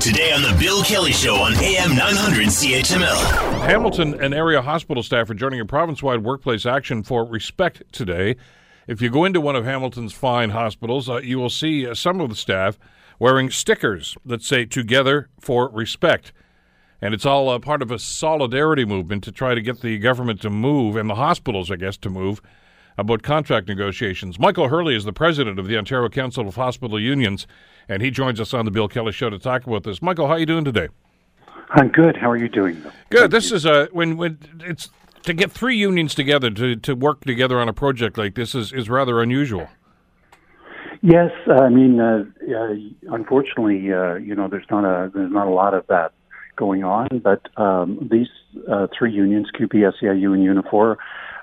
Today on The Bill Kelly Show on AM 900 CHML. Hamilton and area hospital staff are joining a province wide workplace action for respect today. If you go into one of Hamilton's fine hospitals, uh, you will see uh, some of the staff wearing stickers that say Together for Respect. And it's all uh, part of a solidarity movement to try to get the government to move, and the hospitals, I guess, to move about contract negotiations. Michael Hurley is the president of the Ontario Council of Hospital Unions, and he joins us on the Bill Kelly Show to talk about this. Michael, how are you doing today? I'm good. How are you doing? Good. Thank this you. is a when when it's to get three unions together to, to work together on a project like this is, is rather unusual. Yes, I mean, uh, uh, unfortunately, uh, you know, there's not a there's not a lot of that going on. But um, these uh, three unions, CUPE, SEIU, and Unifor,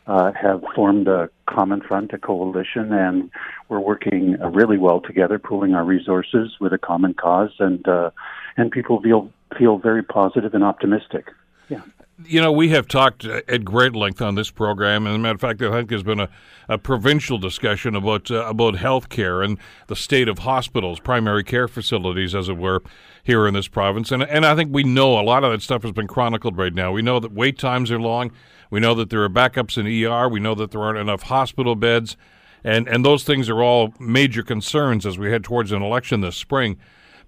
uh, have formed a common front, a coalition, and we're working uh, really well together, pooling our resources with a common cause, and uh, and people feel feel very positive and optimistic. Yeah. You know, we have talked at great length on this program, and as a matter of fact, I think there's been a, a provincial discussion about uh, about health care and the state of hospitals, primary care facilities, as it were, here in this province. And and I think we know a lot of that stuff has been chronicled right now. We know that wait times are long. We know that there are backups in ER. We know that there aren't enough hospital beds, and and those things are all major concerns as we head towards an election this spring.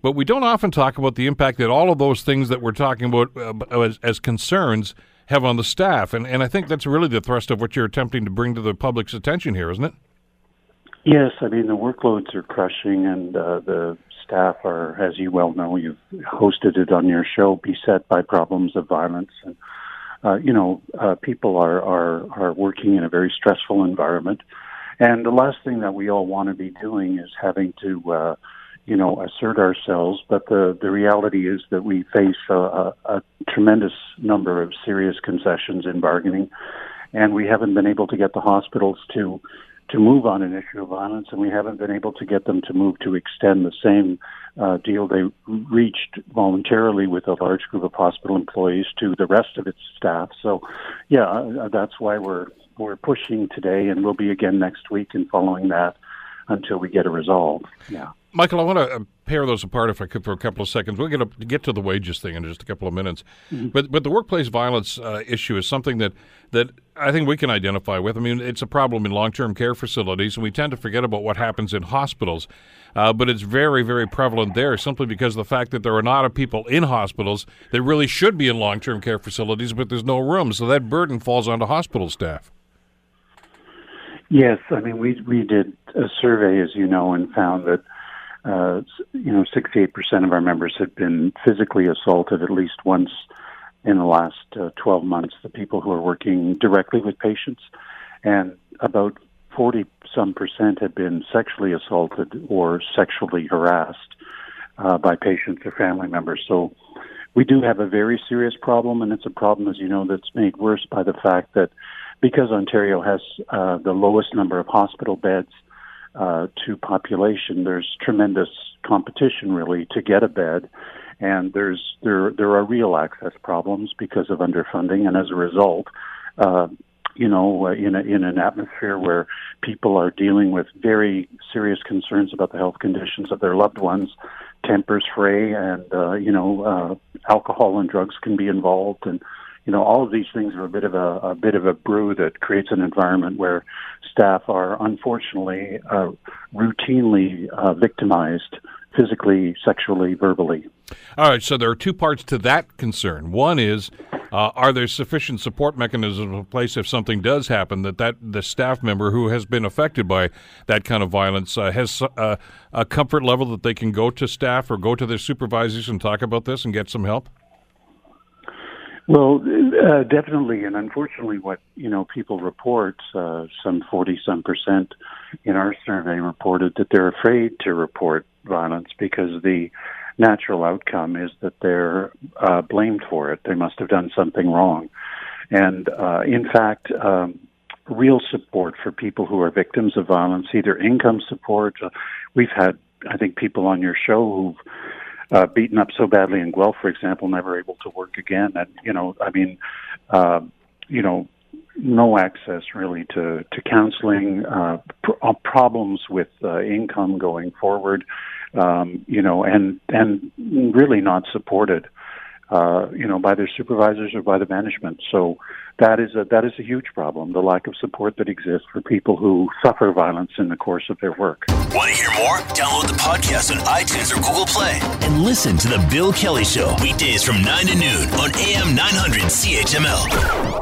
But we don't often talk about the impact that all of those things that we're talking about uh, as, as concerns have on the staff. And, and I think that's really the thrust of what you're attempting to bring to the public's attention here, isn't it? Yes, I mean the workloads are crushing, and uh, the staff are, as you well know, you've hosted it on your show, beset by problems of violence, and uh, you know, uh, people are are are working in a very stressful environment, and the last thing that we all want to be doing is having to uh, you know, assert ourselves. But the, the reality is that we face a, a, a tremendous number of serious concessions in bargaining, and we haven't been able to get the hospitals to to move on an issue of violence, and we haven't been able to get them to move to extend the same uh, deal they reached voluntarily with a large group of hospital employees to the rest of its staff. So, yeah, uh, that's why we're we're pushing today, and we'll be again next week and following that until we get a resolve. Yeah. Michael, I want to uh, pair those apart if I could for a couple of seconds. We're going to get to the wages thing in just a couple of minutes, mm-hmm. but but the workplace violence uh, issue is something that that I think we can identify with. I mean, it's a problem in long term care facilities, and we tend to forget about what happens in hospitals. Uh, but it's very very prevalent there, simply because of the fact that there are not a lot of people in hospitals that really should be in long term care facilities, but there's no room, so that burden falls onto hospital staff. Yes, I mean we we did a survey, as you know, and found that uh, you know, 68% of our members had been physically assaulted at least once in the last uh, 12 months, the people who are working directly with patients. And about 40 some percent had been sexually assaulted or sexually harassed uh, by patients or family members. So we do have a very serious problem, and it's a problem, as you know, that's made worse by the fact that because Ontario has uh, the lowest number of hospital beds uh, to population, there's tremendous competition really to get a bed, and there's there there are real access problems because of underfunding, and as a result, uh, you know, uh, in a, in an atmosphere where people are dealing with very serious concerns about the health conditions of their loved ones, tempers fray, and uh, you know, uh, alcohol and drugs can be involved, and you know, all of these things are a bit of a, a bit of a brew that creates an environment where staff are unfortunately uh, routinely uh, victimized physically, sexually, verbally. All right, so there are two parts to that concern. One is, uh, are there sufficient support mechanisms in place if something does happen that, that the staff member who has been affected by that kind of violence uh, has uh, a comfort level that they can go to staff or go to their supervisors and talk about this and get some help? Well, uh, definitely, and unfortunately, what you know people report, uh, some forty some percent in our survey reported that they're afraid to report violence because the natural outcome is that they're uh, blamed for it. They must have done something wrong, and uh, in fact. Um, real support for people who are victims of violence, either income support. Uh, we've had, I think, people on your show who've uh, beaten up so badly in Guelph, for example, never able to work again. And you know, I mean, uh, you know, no access really to to counseling, uh, pr- uh, problems with uh, income going forward. um, you know, and and really not supported, uh, you know, by their supervisors or by the management. So that is a that is a huge problem. The lack of support that exists for people who suffer violence in the course of their work. Want to hear more? Download the podcast on iTunes or Google Play and listen to the Bill Kelly Show weekdays from nine to noon on AM 900 CHML.